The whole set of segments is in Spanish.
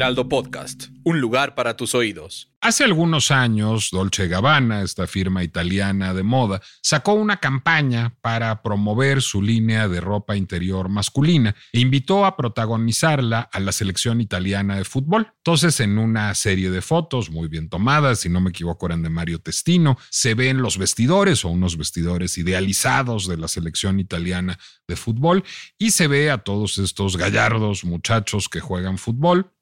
Podcast, un lugar para tus oídos. Hace algunos años, Dolce Gabbana, esta firma italiana de moda, sacó una campaña para promover su línea de ropa interior masculina e invitó a protagonizarla a la selección italiana de fútbol. Entonces, en una serie de fotos muy bien tomadas, si no me equivoco eran de Mario Testino, se ven los vestidores o unos vestidores idealizados de la selección italiana de fútbol y se ve a todos estos gallardos muchachos que juegan fútbol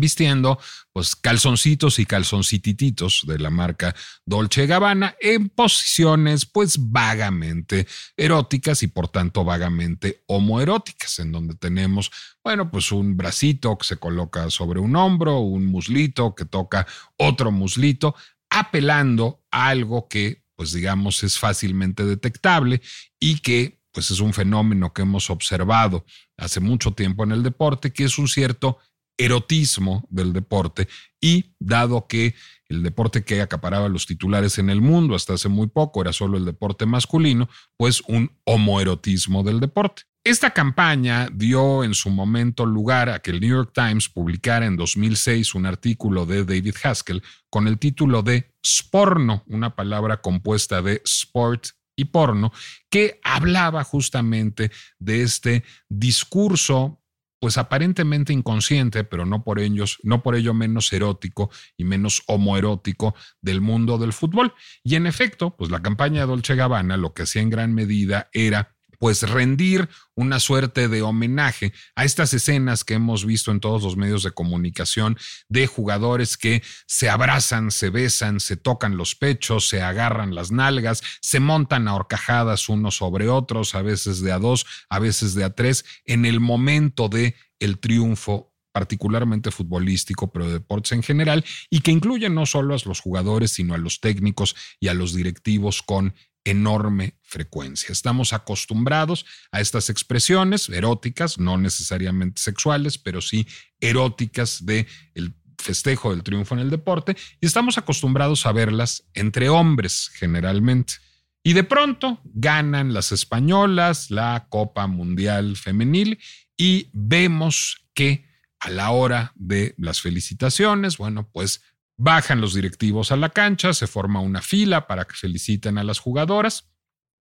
vistiendo pues calzoncitos y calzoncitititos de la marca Dolce Gabbana en posiciones pues vagamente eróticas y por tanto vagamente homoeróticas en donde tenemos bueno pues un bracito que se coloca sobre un hombro, un muslito que toca otro muslito apelando a algo que pues digamos es fácilmente detectable y que pues es un fenómeno que hemos observado hace mucho tiempo en el deporte que es un cierto erotismo del deporte y dado que el deporte que acaparaba los titulares en el mundo hasta hace muy poco era solo el deporte masculino, pues un homoerotismo del deporte. Esta campaña dio en su momento lugar a que el New York Times publicara en 2006 un artículo de David Haskell con el título de Sporno, una palabra compuesta de sport y porno, que hablaba justamente de este discurso pues aparentemente inconsciente, pero no por ellos, no por ello menos erótico y menos homoerótico del mundo del fútbol. Y en efecto, pues la campaña de Dolce Gabbana lo que hacía en gran medida era pues rendir una suerte de homenaje a estas escenas que hemos visto en todos los medios de comunicación de jugadores que se abrazan, se besan, se tocan los pechos, se agarran las nalgas, se montan a horcajadas unos sobre otros, a veces de a dos, a veces de a tres, en el momento de el triunfo particularmente futbolístico, pero de deportes en general, y que incluye no solo a los jugadores, sino a los técnicos y a los directivos con enorme frecuencia. Estamos acostumbrados a estas expresiones eróticas, no necesariamente sexuales, pero sí eróticas de el festejo del triunfo en el deporte y estamos acostumbrados a verlas entre hombres generalmente. Y de pronto ganan las españolas la Copa Mundial Femenil y vemos que a la hora de las felicitaciones, bueno, pues Bajan los directivos a la cancha, se forma una fila para que feliciten a las jugadoras.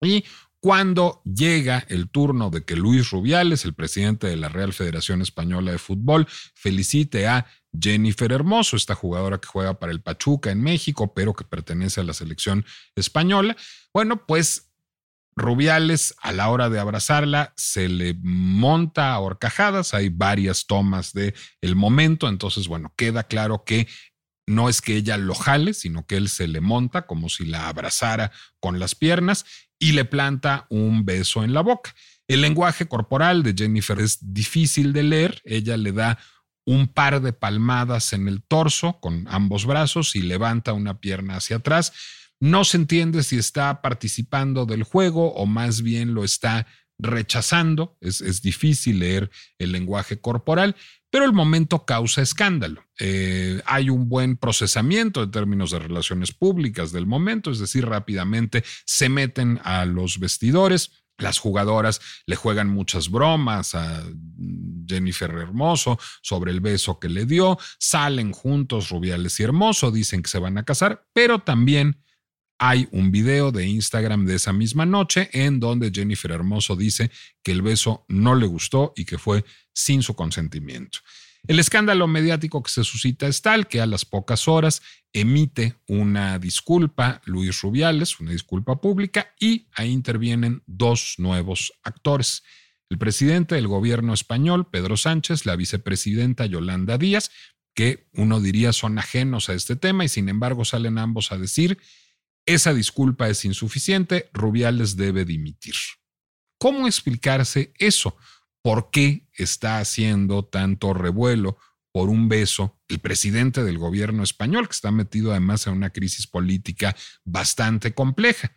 Y cuando llega el turno de que Luis Rubiales, el presidente de la Real Federación Española de Fútbol, felicite a Jennifer Hermoso, esta jugadora que juega para el Pachuca en México, pero que pertenece a la selección española, bueno, pues Rubiales a la hora de abrazarla se le monta a horcajadas, hay varias tomas de el momento, entonces bueno, queda claro que no es que ella lo jale, sino que él se le monta como si la abrazara con las piernas y le planta un beso en la boca. El lenguaje corporal de Jennifer es difícil de leer. Ella le da un par de palmadas en el torso con ambos brazos y levanta una pierna hacia atrás. No se entiende si está participando del juego o más bien lo está rechazando. Es, es difícil leer el lenguaje corporal pero el momento causa escándalo. Eh, hay un buen procesamiento en términos de relaciones públicas del momento, es decir, rápidamente se meten a los vestidores. Las jugadoras le juegan muchas bromas a Jennifer Hermoso sobre el beso que le dio, salen juntos Rubiales y Hermoso, dicen que se van a casar, pero también hay un video de Instagram de esa misma noche en donde Jennifer Hermoso dice que el beso no le gustó y que fue sin su consentimiento. El escándalo mediático que se suscita es tal que a las pocas horas emite una disculpa Luis Rubiales, una disculpa pública, y ahí intervienen dos nuevos actores. El presidente del gobierno español, Pedro Sánchez, la vicepresidenta Yolanda Díaz, que uno diría son ajenos a este tema y sin embargo salen ambos a decir esa disculpa es insuficiente, Rubiales debe dimitir. ¿Cómo explicarse eso? por qué está haciendo tanto revuelo por un beso el presidente del gobierno español, que está metido además en una crisis política bastante compleja.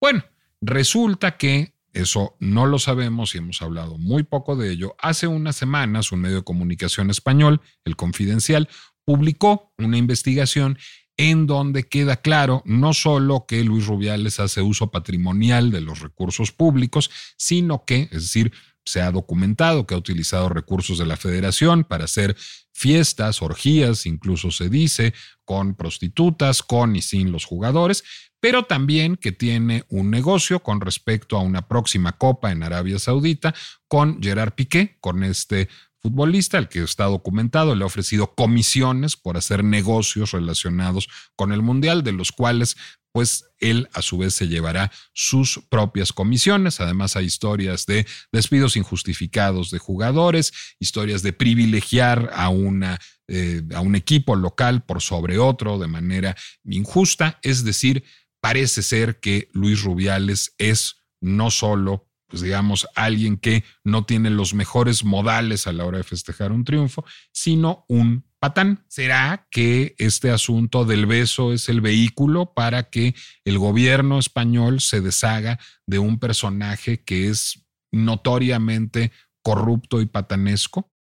Bueno, resulta que eso no lo sabemos y hemos hablado muy poco de ello. Hace unas semanas un medio de comunicación español, El Confidencial, publicó una investigación en donde queda claro no solo que Luis Rubiales hace uso patrimonial de los recursos públicos, sino que, es decir, se ha documentado que ha utilizado recursos de la federación para hacer fiestas, orgías, incluso se dice, con prostitutas, con y sin los jugadores, pero también que tiene un negocio con respecto a una próxima copa en Arabia Saudita con Gerard Piqué, con este futbolista, el que está documentado, le ha ofrecido comisiones por hacer negocios relacionados con el Mundial, de los cuales pues él a su vez se llevará sus propias comisiones. Además hay historias de despidos injustificados de jugadores, historias de privilegiar a, una, eh, a un equipo local por sobre otro de manera injusta. Es decir, parece ser que Luis Rubiales es no solo pues digamos, alguien que no tiene los mejores modales a la hora de festejar un triunfo, sino un patán. ¿Será que este asunto del beso es el vehículo para que el gobierno español se deshaga de un personaje que es notoriamente corrupto y patanesco?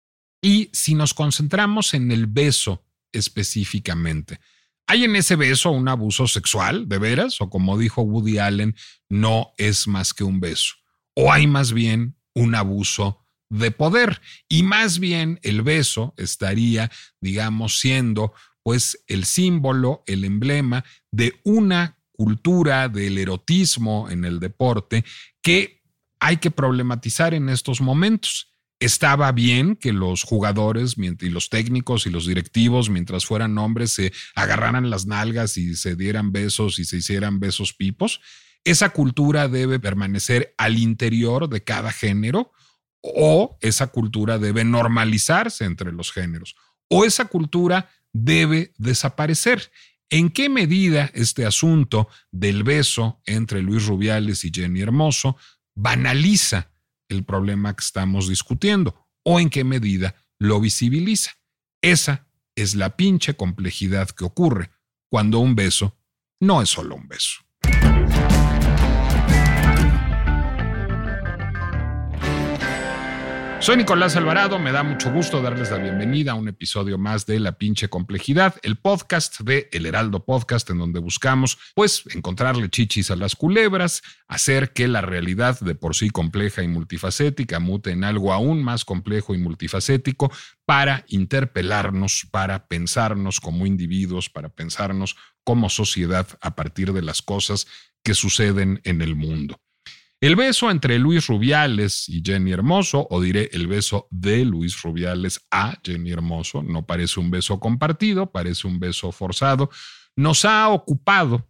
Y si nos concentramos en el beso específicamente, ¿hay en ese beso un abuso sexual, de veras? O como dijo Woody Allen, no es más que un beso. ¿O hay más bien un abuso de poder. Y más bien el beso estaría, digamos, siendo pues el símbolo, el emblema de una cultura del erotismo en el deporte que hay que problematizar en estos momentos. Estaba bien que los jugadores y los técnicos y los directivos, mientras fueran hombres, se agarraran las nalgas y se dieran besos y se hicieran besos pipos. Esa cultura debe permanecer al interior de cada género o esa cultura debe normalizarse entre los géneros, o esa cultura debe desaparecer. ¿En qué medida este asunto del beso entre Luis Rubiales y Jenny Hermoso banaliza el problema que estamos discutiendo? ¿O en qué medida lo visibiliza? Esa es la pinche complejidad que ocurre cuando un beso no es solo un beso. Soy Nicolás Alvarado, me da mucho gusto darles la bienvenida a un episodio más de La pinche complejidad, el podcast de El Heraldo Podcast, en donde buscamos, pues, encontrarle chichis a las culebras, hacer que la realidad de por sí compleja y multifacética mute en algo aún más complejo y multifacético para interpelarnos, para pensarnos como individuos, para pensarnos como sociedad a partir de las cosas que suceden en el mundo. El beso entre Luis Rubiales y Jenny Hermoso, o diré el beso de Luis Rubiales a Jenny Hermoso, no parece un beso compartido, parece un beso forzado, nos ha ocupado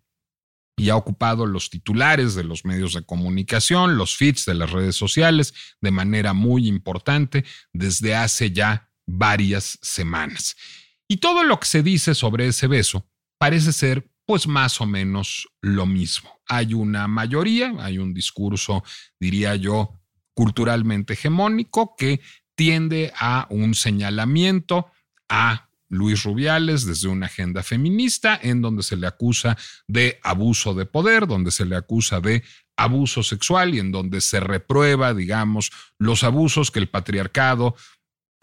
y ha ocupado los titulares de los medios de comunicación, los feeds de las redes sociales de manera muy importante desde hace ya varias semanas. Y todo lo que se dice sobre ese beso parece ser pues más o menos lo mismo. Hay una mayoría, hay un discurso, diría yo, culturalmente hegemónico que tiende a un señalamiento a Luis Rubiales desde una agenda feminista en donde se le acusa de abuso de poder, donde se le acusa de abuso sexual y en donde se reprueba, digamos, los abusos que el patriarcado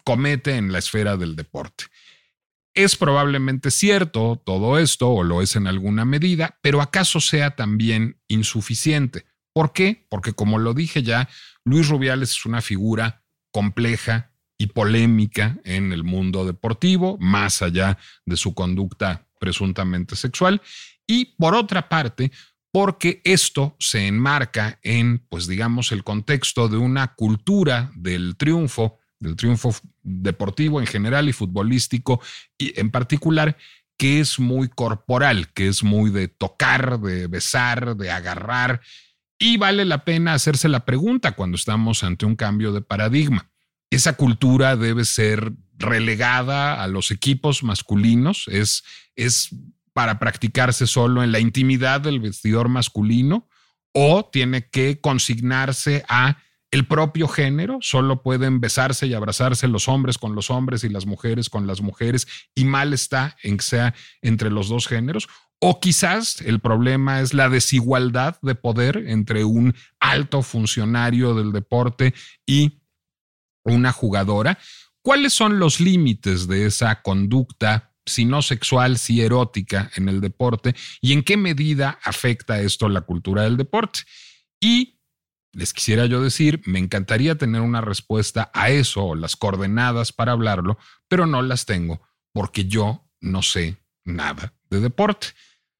comete en la esfera del deporte. Es probablemente cierto todo esto, o lo es en alguna medida, pero acaso sea también insuficiente. ¿Por qué? Porque como lo dije ya, Luis Rubiales es una figura compleja y polémica en el mundo deportivo, más allá de su conducta presuntamente sexual. Y por otra parte, porque esto se enmarca en, pues digamos, el contexto de una cultura del triunfo del triunfo deportivo en general y futbolístico y en particular, que es muy corporal, que es muy de tocar, de besar, de agarrar. Y vale la pena hacerse la pregunta cuando estamos ante un cambio de paradigma. Esa cultura debe ser relegada a los equipos masculinos, es, es para practicarse solo en la intimidad del vestidor masculino o tiene que consignarse a el propio género, solo pueden besarse y abrazarse los hombres con los hombres y las mujeres con las mujeres y mal está en que sea entre los dos géneros. O quizás el problema es la desigualdad de poder entre un alto funcionario del deporte y una jugadora. ¿Cuáles son los límites de esa conducta, si no sexual, si erótica en el deporte? ¿Y en qué medida afecta esto la cultura del deporte? Y les quisiera yo decir, me encantaría tener una respuesta a eso o las coordenadas para hablarlo, pero no las tengo porque yo no sé nada de deporte.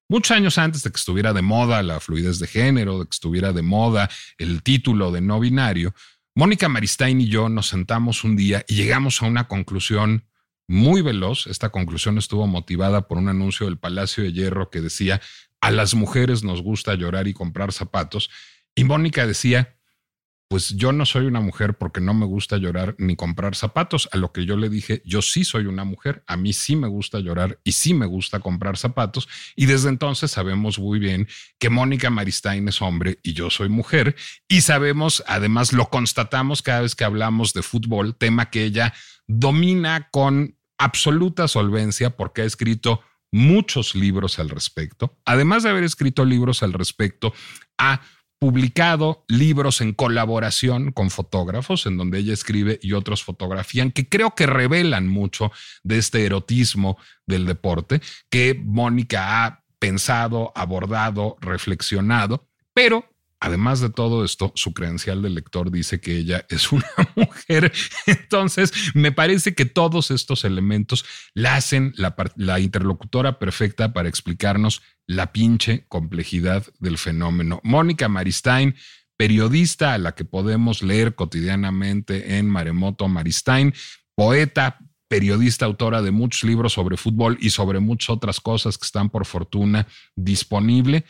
Muchos años antes de que estuviera de moda la fluidez de género, de que estuviera de moda el título de no binario, Mónica Maristain y yo nos sentamos un día y llegamos a una conclusión muy veloz. Esta conclusión estuvo motivada por un anuncio del Palacio de Hierro que decía, a las mujeres nos gusta llorar y comprar zapatos. Y Mónica decía, pues yo no soy una mujer porque no me gusta llorar ni comprar zapatos. A lo que yo le dije, yo sí soy una mujer, a mí sí me gusta llorar y sí me gusta comprar zapatos. Y desde entonces sabemos muy bien que Mónica Maristain es hombre y yo soy mujer. Y sabemos, además lo constatamos cada vez que hablamos de fútbol, tema que ella domina con absoluta solvencia porque ha escrito muchos libros al respecto. Además de haber escrito libros al respecto, ha publicado libros en colaboración con fotógrafos, en donde ella escribe y otros fotografían, que creo que revelan mucho de este erotismo del deporte que Mónica ha pensado, abordado, reflexionado, pero Además de todo esto, su credencial de lector dice que ella es una mujer. Entonces, me parece que todos estos elementos la hacen la, la, interlocutora perfecta para explicarnos la pinche complejidad del fenómeno. Mónica Maristain, periodista a la que podemos leer cotidianamente en Maremoto Maristain, poeta, periodista, autora de muchos libros sobre fútbol y sobre muchas otras cosas que están por fortuna disponible.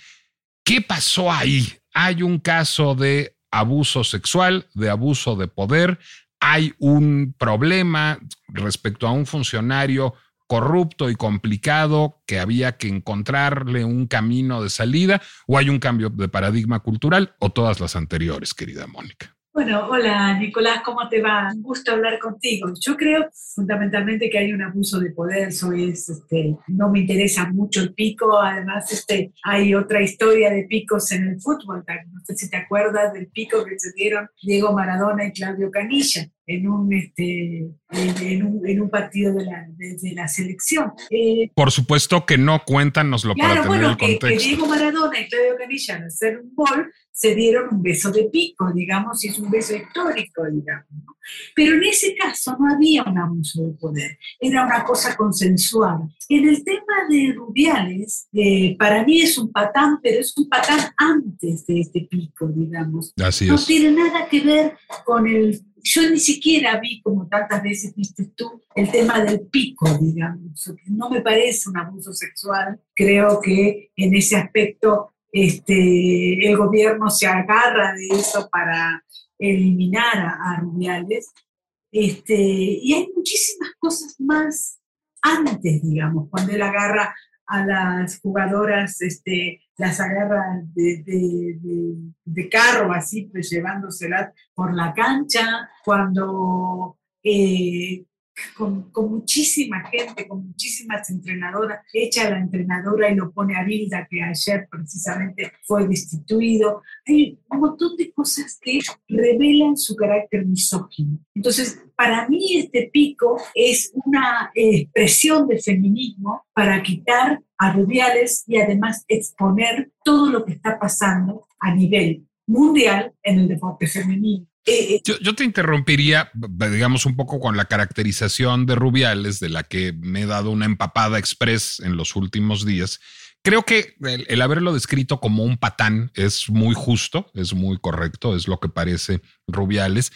¿Qué pasó ahí? Hay un caso de abuso sexual, de abuso de poder, hay un problema respecto a un funcionario corrupto y complicado que había que encontrarle un camino de salida o hay un cambio de paradigma cultural o todas las anteriores, querida Mónica? Bueno, hola Nicolás, ¿cómo te va? Un gusto hablar contigo. Yo creo fundamentalmente que hay un abuso de poder, soy este, no me interesa mucho el pico, además este, hay otra historia de picos en el fútbol, no sé si te acuerdas del pico que se dieron Diego Maradona y Claudio Canilla en un, este, en, un, partido de la, de, la selección. Eh, Por supuesto que no, cuéntanoslo para tener el contexto. Que, que Diego Maradona y Claudio Canilla al hacer un gol se dieron un beso de pico, digamos, y es un beso histórico, digamos. Pero en ese caso no había un abuso de poder, era una cosa consensual. En el tema de Rubiales, eh, para mí es un patán, pero es un patán antes de este pico, digamos. Así no tiene nada que ver con el yo ni siquiera vi, como tantas veces viste tú, el tema del pico, digamos. No me parece un abuso sexual. Creo que en ese aspecto este, el gobierno se agarra de eso para eliminar a, Rubiales. Este, y hay muchísimas cosas más antes, digamos, cuando él agarra a las jugadoras, este, las agarra de, de, carro, así, pues llevándoselas por la cancha, cuando eh, con, muchísima gente, con muchísimas entrenadoras, echa a la entrenadora y lo pone a Vilda, que ayer precisamente fue destituido. Hay un montón de cosas que revelan su carácter misógino. Entonces, para mí este pico es una expresión de feminismo para quitar a Rubiales y además exponer todo lo que está pasando a nivel mundial en el deporte femenino. Eh, yo, te interrumpiría, digamos, un poco con la caracterización de Rubiales, de la que me he dado una empapada express en los últimos días. Creo que el, haberlo descrito como un patán es muy justo, es muy correcto, es lo que parece Rubiales.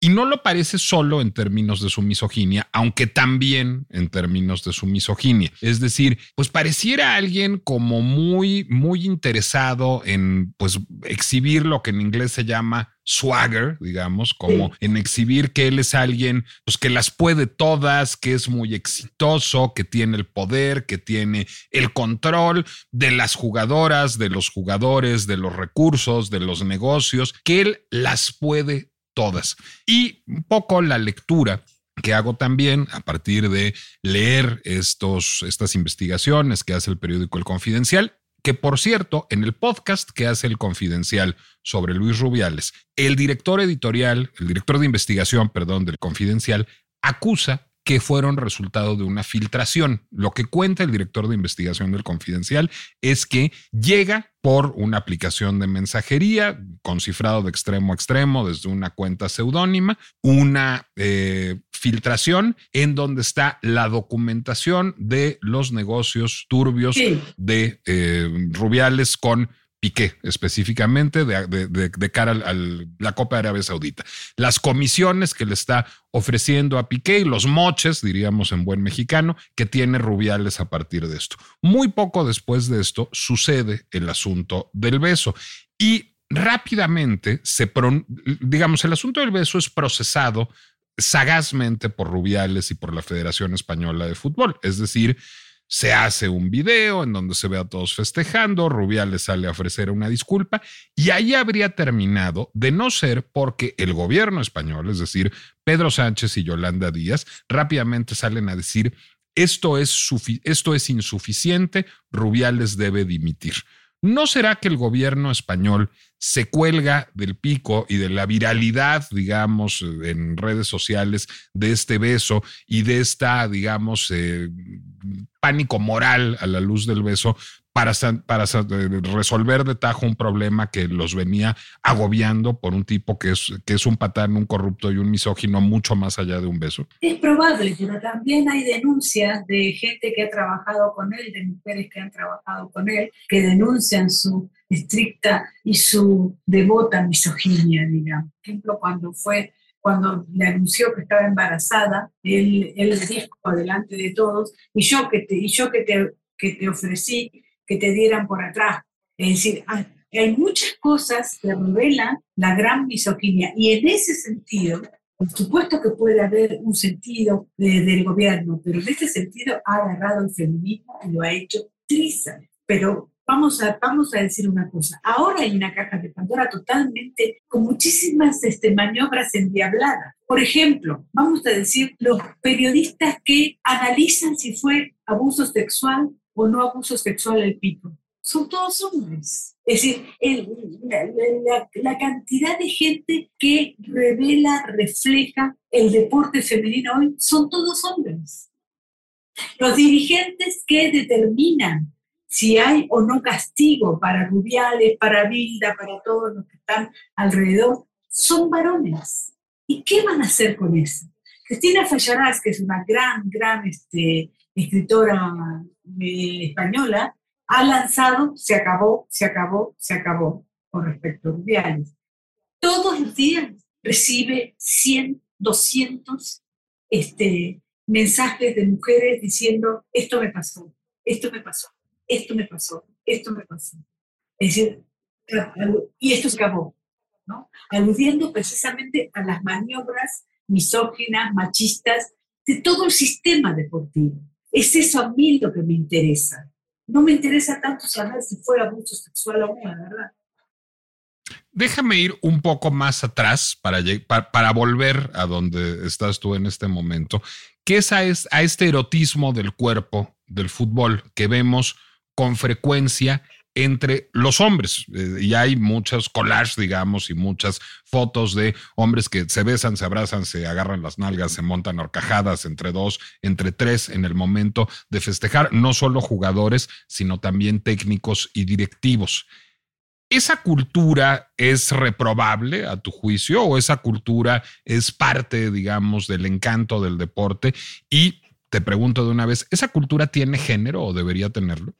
Y no lo parece solo en términos de su misoginia, aunque también en términos de su misoginia. Es decir, pues pareciera alguien como muy, muy interesado en pues exhibir lo que en inglés se llama swagger, digamos, como en exhibir que él es alguien pues que las puede todas, que es muy exitoso, que tiene el poder, que tiene el control de las jugadoras, de los jugadores, de los recursos, de los negocios, que él las puede todas. Y un poco la lectura que hago también a partir de leer estos, estas investigaciones que hace el periódico El Confidencial, que por cierto, en el podcast que hace El Confidencial sobre Luis Rubiales, el director editorial, el director de investigación, perdón, del Confidencial, acusa que fueron resultado de una filtración. Lo que cuenta el director de investigación del Confidencial es que llega por una aplicación de mensajería con cifrado de extremo a extremo desde una cuenta seudónima, una eh, filtración en donde está la documentación de los negocios turbios de eh, Rubiales con Piqué específicamente de, cara a la Copa de Arabia Saudita. Las comisiones que le está ofreciendo a Piqué y los moches, diríamos en buen mexicano, que tiene Rubiales a partir de esto. Muy poco después de esto sucede el asunto del beso y rápidamente se, digamos, el asunto del beso es procesado sagazmente por Rubiales y por la Federación Española de Fútbol. Es decir, se hace un video en donde se ve a todos festejando, Rubiales sale a ofrecer una disculpa y ahí habría terminado de no ser porque el gobierno español, es decir, Pedro Sánchez y Yolanda Díaz, rápidamente salen a decir esto es, esto es insuficiente, Rubiales debe dimitir. ¿No será que el gobierno español se cuelga del pico y de la viralidad, digamos, en redes sociales de este beso y de esta, digamos, eh, pánico moral a la luz del beso para, para resolver de tajo un problema que los venía agobiando por un tipo que es, que es un patán, un corrupto y un misógino mucho más allá de un beso? Es probable, pero también hay denuncias de gente que ha trabajado con él, de mujeres que han trabajado con él, que denuncian su estricta y su devota misoginia, digamos. Por ejemplo, cuando fue cuando le anunció que estaba embarazada, él, él dijo delante de todos, y yo que te, y yo que te, que te ofrecí que te dieran por atrás. Es decir, hay muchas cosas que revelan la gran misoginia y en ese sentido, por supuesto que puede haber un sentido del gobierno, pero en ese sentido ha agarrado el feminismo y lo ha hecho triza. Pero vamos a, vamos a decir una cosa, ahora hay una caja de Pandora totalmente con muchísimas este, maniobras endiabladas. Por ejemplo, vamos a decir los periodistas que analizan si fue abuso sexual o no abuso sexual el pico. Son todos hombres. Es decir, la, cantidad de gente que revela, refleja el deporte femenino hoy son todos hombres. Los dirigentes que determinan si hay o no castigo para Rubiales, para Bilda, para todos los que están alrededor, son varones. ¿Y qué van a hacer con eso? Cristina Fallarás, que es una gran, gran este, escritora eh, española, ha lanzado, se acabó, se acabó, se acabó con respecto a Rubiales. Todos los días recibe 100, 200 este, mensajes de mujeres diciendo, esto me pasó, esto me pasó, esto me pasó, esto me pasó. Es decir, y esto se acabó, ¿no? Aludiendo precisamente a las maniobras misóginas, machistas de todo el sistema deportivo. Es eso a mí lo que me interesa. No me interesa tanto saber si fue abuso sexual o no, la verdad. Déjame ir un poco más atrás para, para, volver a donde estás tú en este momento, que es a, a este erotismo del cuerpo del fútbol que vemos con frecuencia entre los hombres. Eh, y hay muchas collages, digamos, y muchas fotos de hombres que se besan, se abrazan, se agarran las nalgas, se montan horcajadas entre dos, entre tres en el momento de festejar, no solo jugadores, sino también técnicos y directivos. ¿Esa cultura es reprobable a tu juicio o esa cultura es parte, digamos, del encanto del deporte? Y te pregunto de una vez, ¿esa cultura tiene género o debería tenerlo?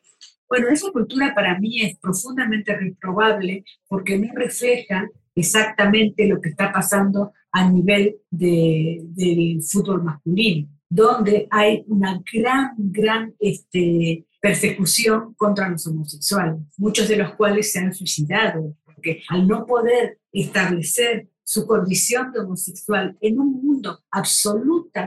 Bueno, esa cultura para mí es profundamente reprobable porque no refleja exactamente lo que está pasando a nivel del fútbol masculino, donde hay una gran, gran este, persecución contra los homosexuales, muchos de los cuales se han suicidado, porque al no poder establecer su condición de homosexual en un mundo absoluta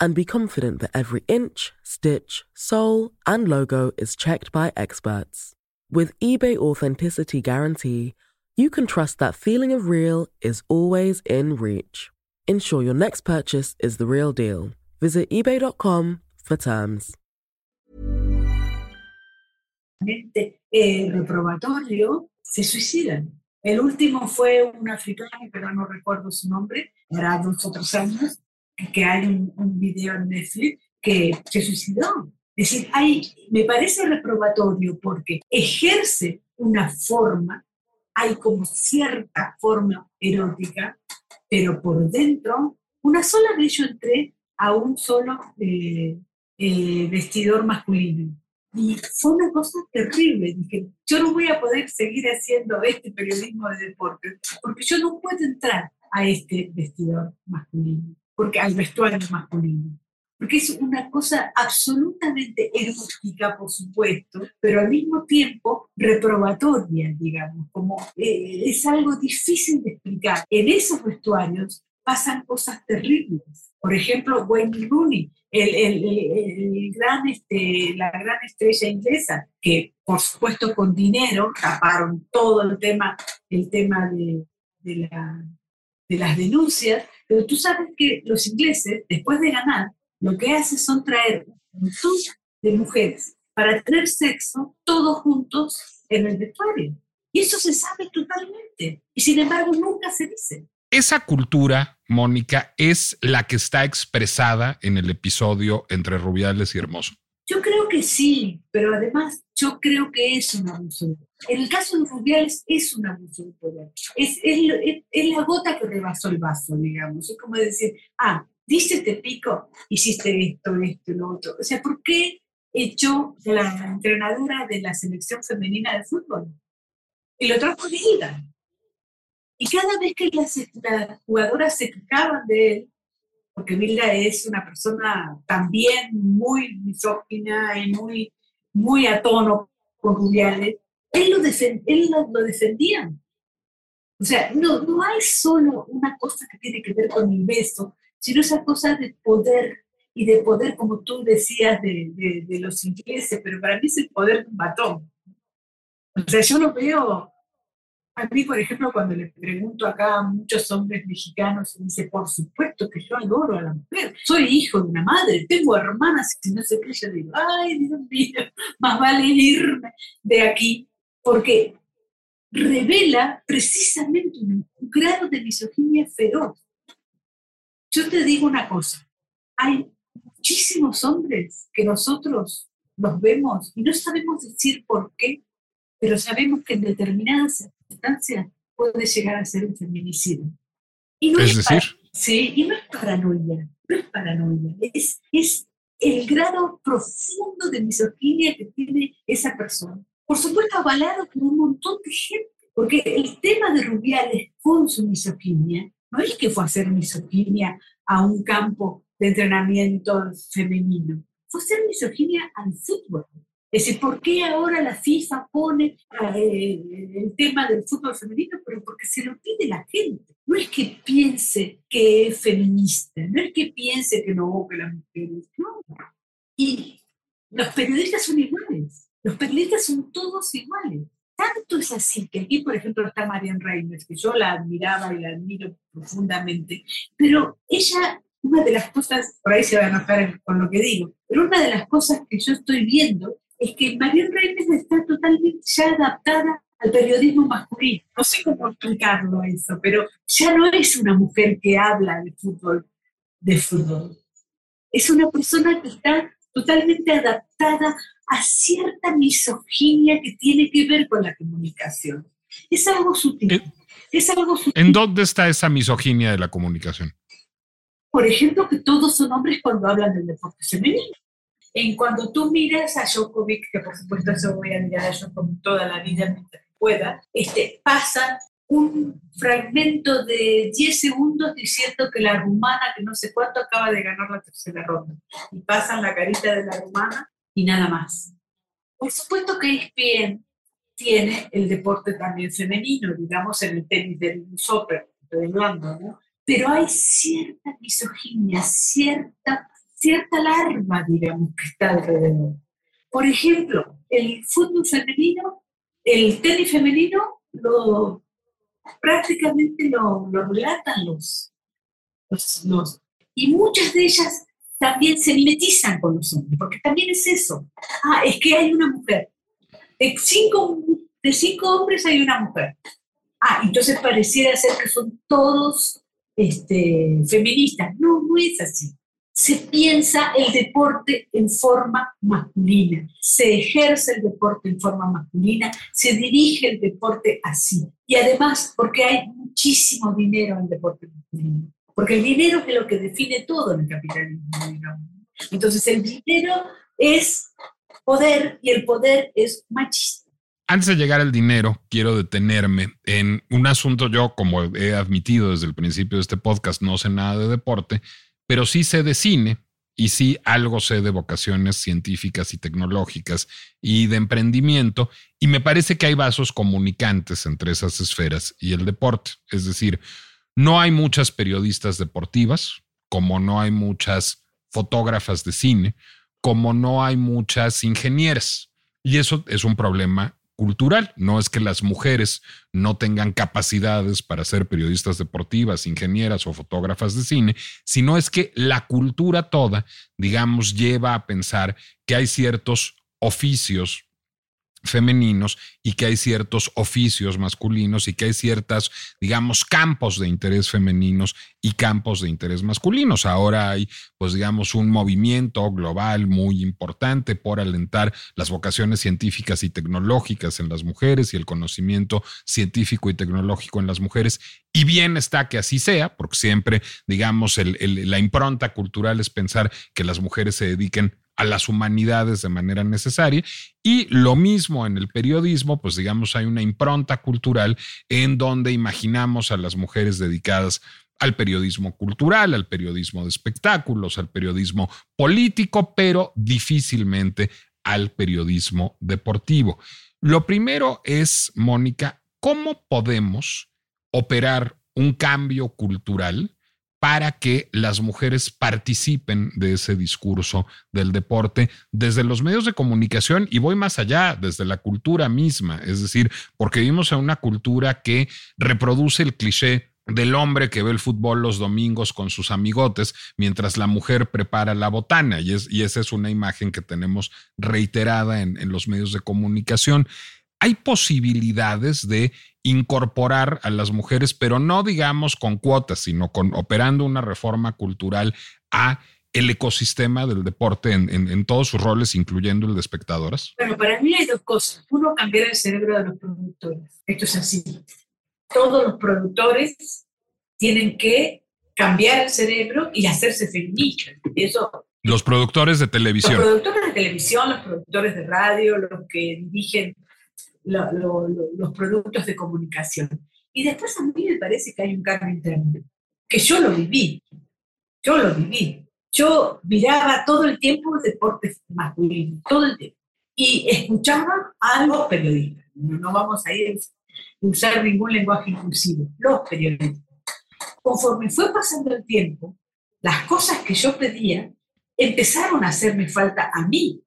and be confident that every inch, stitch, sole, and logo is checked by experts. With eBay Authenticity Guarantee, you can trust that feeling of real is always in reach. Ensure your next purchase is the real deal. Visit eBay.com for terms. Eh, reprobatorio, se suicidan. El último fue un africano, pero no recuerdo su nombre, era dos otros años, que hay un, un video en Netflix que se suicidó. Es decir, hay, me parece reprobatorio porque ejerce una forma, hay como cierta forma erótica, pero por dentro, una sola vez yo entré a un solo eh, eh, vestidor masculino. Y fue una cosa terrible. Dije, yo no voy a poder seguir haciendo este periodismo de deporte, porque yo no puedo entrar a este vestidor masculino, porque al vestuario masculino. Porque es una cosa absolutamente erótica, por supuesto, pero al mismo tiempo reprobatoria, digamos, como eh, es algo difícil de explicar. En esos vestuarios pasan cosas terribles. Por ejemplo, Wayne Rooney, el, el, el, gran, este, la gran estrella inglesa, que por supuesto con dinero taparon todo el tema, el tema de, de, la, de las denuncias, pero tú sabes que los ingleses, después de ganar, lo que hacen son traer un montón de mujeres para tener sexo todos juntos en el vestuario. Y eso se sabe totalmente. Y sin embargo nunca se dice. Esa cultura, Mónica, es la que está expresada en el episodio entre Rubiales y Hermoso. Yo creo que sí, pero además yo creo que es un abuso. En el caso de Rubiales es un abuso de poder. Es, es, es, la gota que rebasó el vaso, digamos. Es como decir, ah, dice te pico, hiciste esto, esto, lo otro. O sea, ¿por qué echó la entrenadora de la selección femenina de fútbol? Y lo trajo ella. Y cada vez que las, jugadoras se quejaban de él, porque Milda es una persona también muy misógina y muy, muy a tono con Rubiales, él lo, él lo, defendía. O sea, no, no hay solo una cosa que tiene que ver con el beso, sino esa cosa de poder y de poder, como tú decías, de, de, de los ingleses, pero para mí es el poder de un batón. O sea, yo lo veo a mí, por ejemplo, cuando le pregunto acá a muchos hombres mexicanos, me dice, por supuesto que yo adoro a la mujer, soy hijo de una madre, tengo hermanas, y no sé qué, yo digo, ay, Dios mío, más vale irme de aquí, porque revela precisamente un grado de misoginia feroz. Yo te digo una cosa, hay muchísimos hombres que nosotros los vemos y no sabemos decir por qué, pero sabemos que en determinadas puede llegar a ser un feminicidio. Y no es, decir, sí, y no es paranoia, no es paranoia, es, es el grado profundo de misoginia que tiene esa persona. Por supuesto, avalado por un montón de gente, porque el tema de Rubiales con su misoginia no es que fue a hacer misoginia a un campo de entrenamiento femenino, fue a hacer misoginia al fútbol. Es decir, ¿por qué ahora la FIFA pone eh, el tema del fútbol femenino? Pero porque se lo pide la gente. No es que piense que es feminista, no es que piense que no que las mujeres. No. Y los periodistas son iguales. Los periodistas son todos iguales. Tanto es así que aquí, por ejemplo, está Marian Reimers, que yo la admiraba y la admiro profundamente, pero ella, una de las cosas, por ahí se va a enojar con lo que digo, pero una de las cosas que yo estoy viendo es que María Reyes está totalmente ya adaptada al periodismo masculino. No sé cómo explicarlo eso, pero ya no es una mujer que habla de fútbol, de fútbol. Es una persona que está totalmente adaptada a cierta misoginia que tiene que ver con la comunicación. Es algo sutil. Eh, es algo sutil. ¿En dónde está esa misoginia de la comunicación? Por ejemplo, que todos son hombres cuando hablan del deporte femenino. En cuando tú miras a Djokovic, que por supuesto yo voy a mirar a Djokovic toda la vida mientras pueda, este, pasa un fragmento de 10 segundos diciendo que la rumana, que no sé cuánto, acaba de ganar la tercera ronda. Y pasan la carita de la rumana y nada más. Por supuesto que ESPN tiene el deporte también femenino, digamos en el tenis del soccer, hablando, ¿no? Pero hay cierta misoginia, cierta, cierta alarma, digamos, que está alrededor. Por ejemplo, el fútbol femenino, el tenis femenino, lo, prácticamente lo, lo relatan los, los, Y muchas de ellas también se mimetizan con los hombres, porque también es eso. Ah, es que hay una mujer. De cinco, de cinco hombres hay una mujer. Ah, entonces pareciera ser que son todos este, feministas. No, no es así se piensa el deporte en forma masculina, se ejerce el deporte en forma masculina, se dirige el deporte así. Y además porque hay muchísimo dinero en el deporte masculino, porque el dinero es lo que define todo en el capitalismo. Entonces el dinero es poder y el poder es machista. Antes de llegar al dinero, quiero detenerme en un asunto yo, como he admitido desde el principio de este podcast, no sé nada de deporte, pero sí sé de cine y sí algo sé de vocaciones científicas y tecnológicas y de emprendimiento, y me parece que hay vasos comunicantes entre esas esferas y el deporte. Es decir, no hay muchas periodistas deportivas, como no hay muchas fotógrafas de cine, como no hay muchas ingenieras. Y eso es un problema cultural. No es que las mujeres no tengan capacidades para ser periodistas deportivas, ingenieras o fotógrafas de cine, sino es que la cultura toda, digamos, lleva a pensar que hay ciertos oficios femeninos y que hay ciertos oficios masculinos y que hay ciertas, digamos, campos de interés femeninos y campos de interés masculinos. Ahora hay, pues, digamos, un movimiento global muy importante por alentar las vocaciones científicas y tecnológicas en las mujeres y el conocimiento científico y tecnológico en las mujeres. Y bien está que así sea, porque siempre, digamos, la impronta cultural es pensar que las mujeres se dediquen a las humanidades de manera necesaria. Y lo mismo en el periodismo, pues digamos, hay una impronta cultural en donde imaginamos a las mujeres dedicadas al periodismo cultural, al periodismo de espectáculos, al periodismo político, pero difícilmente al periodismo deportivo. Lo primero es, Mónica, ¿cómo podemos operar un cambio cultural para que las mujeres participen de ese discurso del deporte desde los medios de comunicación y voy más allá, desde la cultura misma, es decir, porque vivimos en una cultura que reproduce el cliché del hombre que ve el fútbol los domingos con sus amigotes mientras la mujer prepara la botana. Y, es, y esa es una imagen que tenemos reiterada en, en los medios de comunicación hay posibilidades de incorporar a las mujeres, pero no digamos con cuotas, sino con operando una reforma cultural a el ecosistema del deporte en, todos sus roles, incluyendo el de espectadoras? Bueno, para mí hay dos cosas. Uno, cambiar el cerebro de los productores. Esto es así. Todos los productores tienen que cambiar el cerebro y hacerse feministas. Eso los productores de televisión. Los productores de televisión, los productores de radio, los que dirigen los productos de comunicación. Y después a mí me parece que hay un cambio interno, que yo lo viví, yo lo viví. Yo miraba todo el tiempo deportes masculinos, todo el tiempo. Y escuchaba a los periodistas. No vamos a ir a usar ningún lenguaje inclusivo, los periodistas. Conforme fue pasando el tiempo, las cosas que yo pedía empezaron a hacerme falta a mí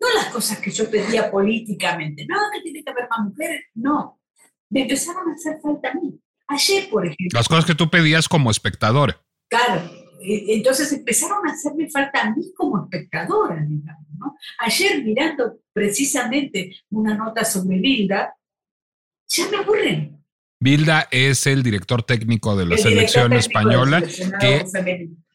no las cosas que yo pedía políticamente, no, que tiene que haber más mujeres, no. Me empezaron a hacer falta a mí. Ayer, por ejemplo. Las cosas que tú pedías como espectadora. Claro, e, entonces empezaron a hacerme falta a mí como espectadora, digamos. ¿no? Ayer mirando precisamente una nota sobre Bilda, ya me aburren. Bilda es el director técnico de la selección española que,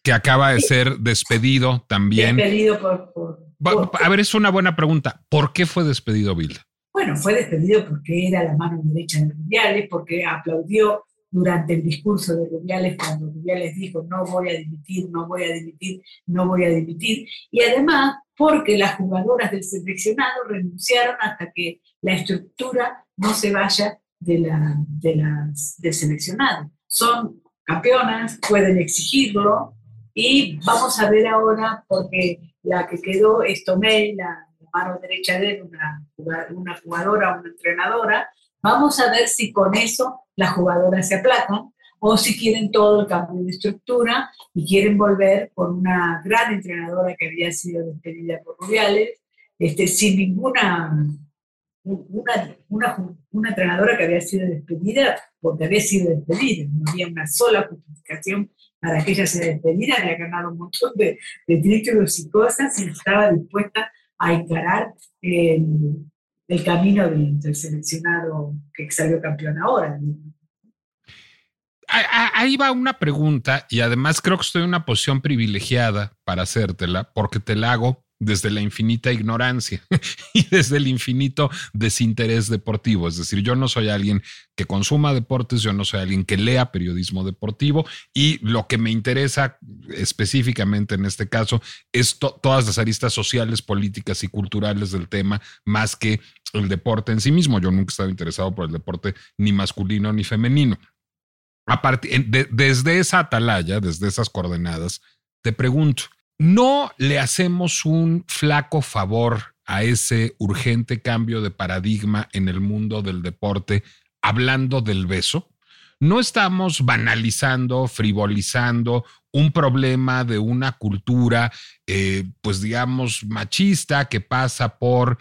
que, acaba de ser despedido también. Despedido por a ver, es una buena pregunta. ¿Por qué fue despedido Bilda? Bueno, fue despedido porque era la mano derecha de Rubiales, porque aplaudió durante el discurso de Rubiales cuando Rubiales dijo no voy a dimitir, no voy a dimitir, no voy a dimitir. Y además porque las jugadoras del seleccionado renunciaron hasta que la estructura no se vaya de la, de las, del seleccionado. Son campeonas, pueden exigirlo y vamos a ver ahora, porque la que quedó es Tomé, la, mano derecha de él, una, jugadora, una entrenadora, vamos a ver si con eso las jugadoras se aplacan o si quieren todo el cambio de estructura y quieren volver por una gran entrenadora que había sido despedida por Rubiales, este, sin ninguna, una, una, una, entrenadora que había sido despedida porque había sido despedida, no había una sola justificación para que ella sea despedida, había ganado un montón de, títulos y cosas y estaba dispuesta a encarar el, el camino del, seleccionado que salió campeón ahora. Ahí va una pregunta y además creo que estoy en una posición privilegiada para hacértela porque te la hago desde la infinita ignorancia y desde el infinito desinterés deportivo. Es decir, yo no soy alguien que consuma deportes, yo no soy alguien que lea periodismo deportivo y lo que me interesa específicamente en este caso es todas las aristas sociales, políticas y culturales del tema, más que el deporte en sí mismo. Yo nunca he estado interesado por el deporte ni masculino ni femenino. A desde esa atalaya, desde esas coordenadas, te pregunto, ¿no le hacemos un flaco favor a ese urgente cambio de paradigma en el mundo del deporte hablando del beso? No estamos banalizando, frivolizando un problema de una cultura, eh, pues digamos, machista que pasa por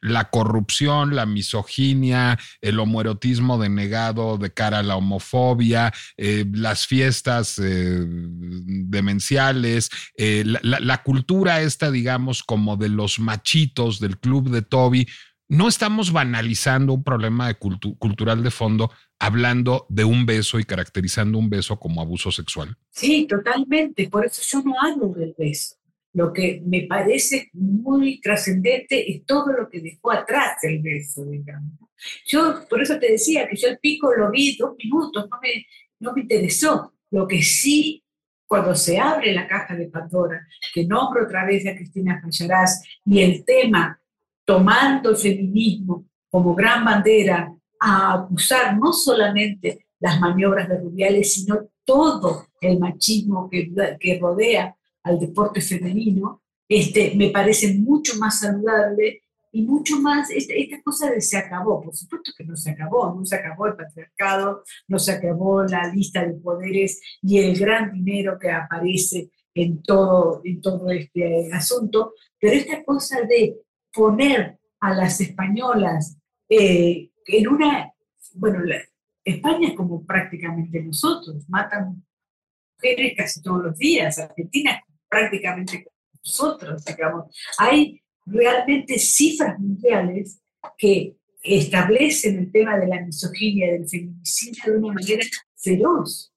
la corrupción, la misoginia, el homoerotismo denegado de cara a la homofobia, eh, las fiestas eh, demenciales, eh, la, cultura esta, digamos, como de los machitos del club de Toby. No estamos banalizando un problema cultural de fondo hablando de un beso y caracterizando un beso como abuso sexual. Sí, totalmente. Por eso yo no hablo del beso. Lo que me parece muy trascendente es todo lo que dejó atrás el beso, digamos. Yo, por eso te decía que yo el pico lo vi dos minutos, no me, no me interesó. Lo que sí, cuando se abre la caja de Pandora, que nombro otra vez a Cristina Fallarás, y el tema tomando el feminismo como gran bandera a acusar no solamente las maniobras de Rubiales, sino todo el machismo que rodea al deporte femenino, este, me parece mucho más saludable y mucho más, esta, esta, cosa de se acabó, por supuesto que no se acabó, no se acabó el patriarcado, no se acabó la lista de poderes y el gran dinero que aparece en todo, en todo este asunto, pero esta cosa de poner a las españolas eh, en una, bueno, España es como prácticamente nosotros, matan mujeres casi todos los días, Argentina prácticamente nosotros, digamos. Hay realmente cifras mundiales que establecen el tema de la misoginia, del feminicidio de una manera feroz.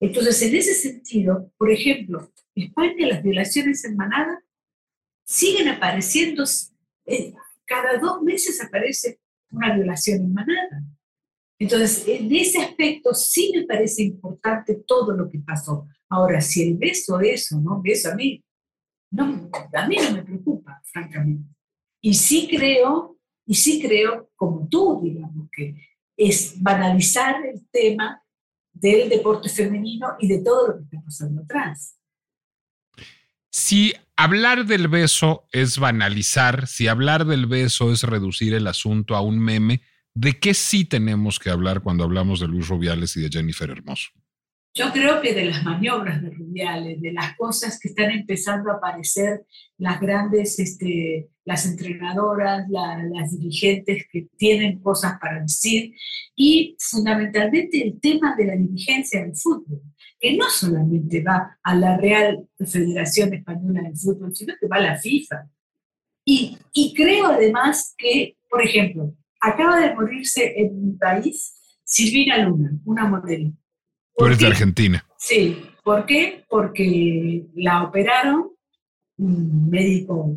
Entonces, en ese sentido, por ejemplo, en España las violaciones en manada siguen apareciendo, eh, cada dos meses aparece una violación en manada. Entonces, en ese aspecto sí me parece importante todo lo que pasó. Ahora, si el beso es o no beso, a mí no, a mí no me preocupa, francamente. Y sí creo, y sí creo, como tú, digamos, que es banalizar el tema del deporte femenino y de todo lo que está pasando atrás. Si hablar del beso es banalizar, si hablar del beso es reducir el asunto a un meme, ¿de qué sí tenemos que hablar cuando hablamos de Luis Rubiales y de Jennifer Hermoso? Yo creo que de las maniobras de Rubiales, de las cosas que están empezando a aparecer, las grandes, este, las entrenadoras, las dirigentes que tienen cosas para decir, y fundamentalmente el tema de la dirigencia del fútbol, que no solamente va a la Real Federación Española de Fútbol, sino que va a la FIFA. Y, y creo además que, por ejemplo, acaba de morirse en mi país Silvina Luna, una modelo Tú eres de Argentina. Sí. ¿Por qué? Porque la operaron, un médico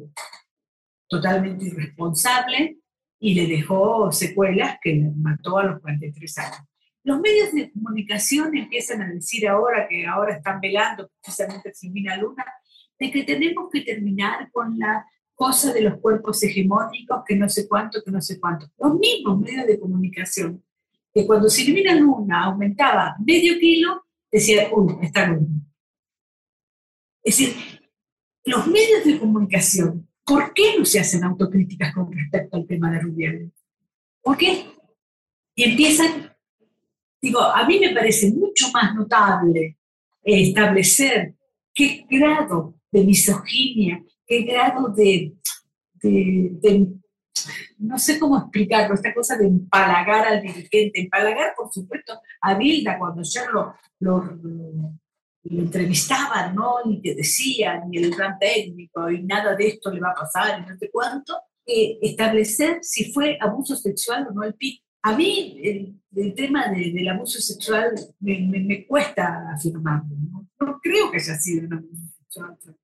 totalmente irresponsable y le dejó secuelas que le mató a los 43 años. Los medios de comunicación empiezan a decir ahora que ahora están velando precisamente Silvina Luna, de que tenemos que terminar con la cosa de los cuerpos hegemónicos, que no sé cuánto, que no sé cuánto. Los mismos medios de comunicación que cuando se eliminan una aumentaba medio kilo, decía, uy, está bien. Es decir, los medios de comunicación, ¿por qué no se hacen autocríticas con respecto al tema de Rubiales? ¿Por qué? Y empiezan, digo, a mí me parece mucho más notable establecer qué grado de misoginia, grado de, no sé cómo explicarlo, esta cosa de empalagar al dirigente, empalagar, por supuesto, a Bilda cuando ya lo, lo, entrevistaban, ¿no? Y te decían, y el gran técnico, y nada de esto le va a pasar, y no sé cuánto, eh, establecer si fue abuso sexual o no el PIB. A mí el, tema del abuso sexual me, cuesta afirmarlo. ¿no? creo que haya sido un.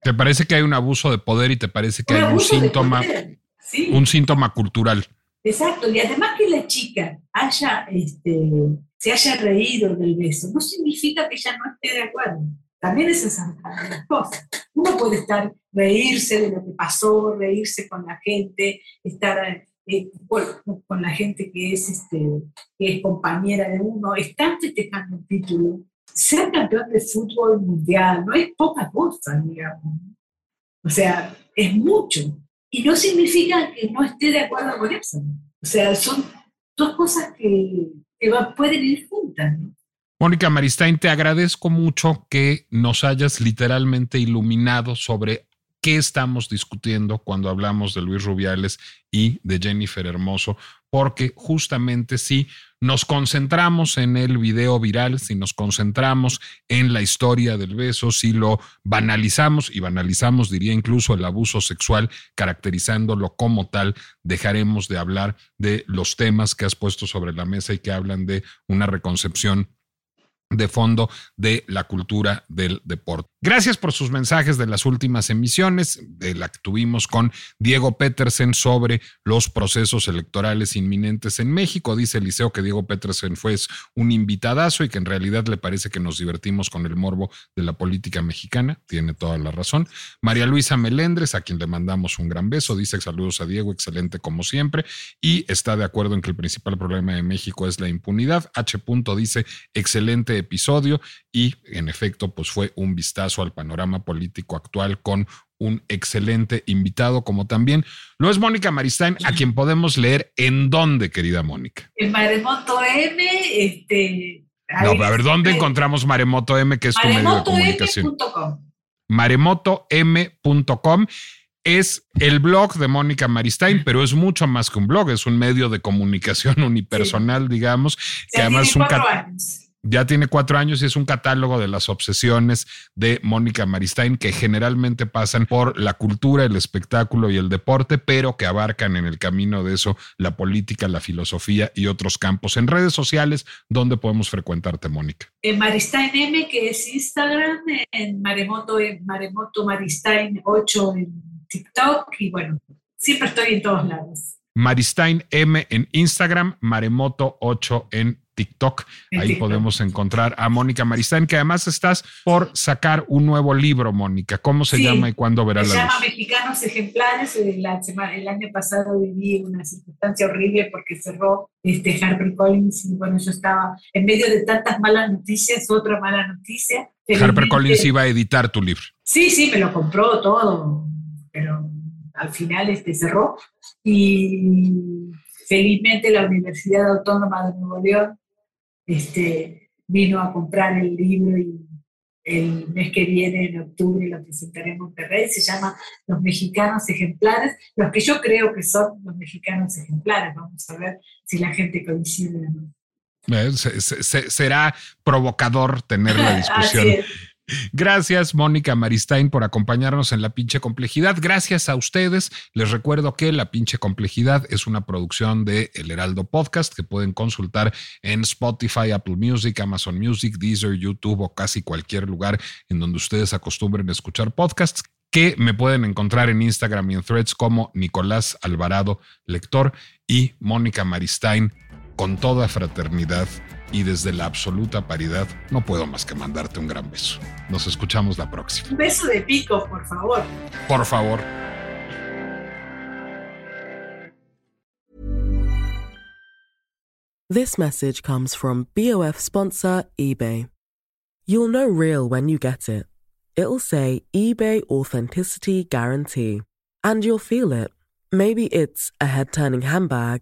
¿Te parece que hay un abuso de poder y te parece que hay un síntoma, un síntoma cultural? Exacto, y además que la chica haya, este, se haya reído del beso, no significa que ella no esté de acuerdo. También es esa las cosas. Uno puede estar, reírse de lo que pasó, reírse con la gente, estar eh, con la gente que es, este, que es compañera de uno, están festejando un título. Ser campeón de fútbol mundial no es poca cosa, digamos. O sea, es mucho. Y no significa que no esté de acuerdo con eso. O sea, son dos cosas que, que pueden ir juntas. Mónica Maristain, te agradezco mucho que nos hayas literalmente iluminado sobre qué estamos discutiendo cuando hablamos de Luis Rubiales y de Jennifer Hermoso, porque justamente si nos concentramos en el video viral, si nos concentramos en la historia del beso, si lo banalizamos y banalizamos, diría incluso el abuso sexual, caracterizándolo como tal, dejaremos de hablar de los temas que has puesto sobre la mesa y que hablan de una reconcepción de fondo de la cultura del deporte. Gracias por sus mensajes de las últimas emisiones, de la que tuvimos con Diego Petersen sobre los procesos electorales inminentes en México. Dice Eliseo que Diego Petersen fue un invitadazo y que en realidad le parece que nos divertimos con el morbo de la política mexicana. Tiene toda la razón. María Luisa Melendres, a quien le mandamos un gran beso, dice saludos a Diego, excelente como siempre, y está de acuerdo en que el principal problema de México es la impunidad. H. dice excelente episodio y en efecto pues fue un vistazo al panorama político actual con un excelente invitado, como también lo es Mónica Maristain, a quien podemos leer en dónde, querida Mónica. En Maremoto M, este. No, a ver, ¿dónde encontramos Maremoto M, que es tu medio de comunicación? Maremotom.com es el blog de Mónica Maristain, pero es mucho más que un blog, es un medio de comunicación unipersonal, digamos, que además es un ya tiene cuatro años y es un catálogo de las obsesiones de Mónica Maristain que generalmente pasan por la cultura, el espectáculo y el deporte, pero que abarcan en el camino de eso la política, la filosofía y otros campos. En redes sociales, ¿dónde podemos frecuentarte, Mónica? En Maristain M, que es Instagram, en Maremoto, en Maremoto Maristain 8 en TikTok y bueno, siempre estoy en todos lados. Maristain M en Instagram, Maremoto 8 en TikTok. Ahí podemos encontrar a Mónica Maristán, que además estás por sacar un nuevo libro, Mónica. ¿Cómo se llama y cuándo verá la luz? Se llama Mexicanos Ejemplares. El, el año pasado viví una circunstancia horrible porque cerró este Harper Collins y bueno, yo estaba en medio de tantas malas noticias, otra mala noticia. Harper Collins iba a editar tu libro. Sí, sí, me lo compró todo, pero al final este cerró y felizmente la Universidad Autónoma de Nuevo León este, vino a comprar el libro y el mes que viene, en octubre, lo presentaré en Monterrey. Se llama Los Mexicanos Ejemplares, los que yo creo que son los mexicanos ejemplares. Vamos a ver si la gente coincide o no. Eh, será provocador tener la discusión. Gracias, Mónica Maristain, por acompañarnos en La Pinche Complejidad. Gracias a ustedes. Les recuerdo que La Pinche Complejidad es una producción de El Heraldo Podcast que pueden consultar en Spotify, Apple Music, Amazon Music, Deezer, YouTube o casi cualquier lugar en donde ustedes acostumbren a escuchar podcasts que me pueden encontrar en Instagram y en threads como Nicolás Alvarado Lector y Mónica Maristain con toda fraternidad y desde la absoluta paridad, no puedo más que mandarte un gran beso. Nos escuchamos la próxima. Un beso de pico, por favor. Por favor. This message comes from BOF sponsor eBay. You'll know real when you get it. It'll say eBay Authenticity Guarantee. And you'll feel it. Maybe it's a head turning handbag,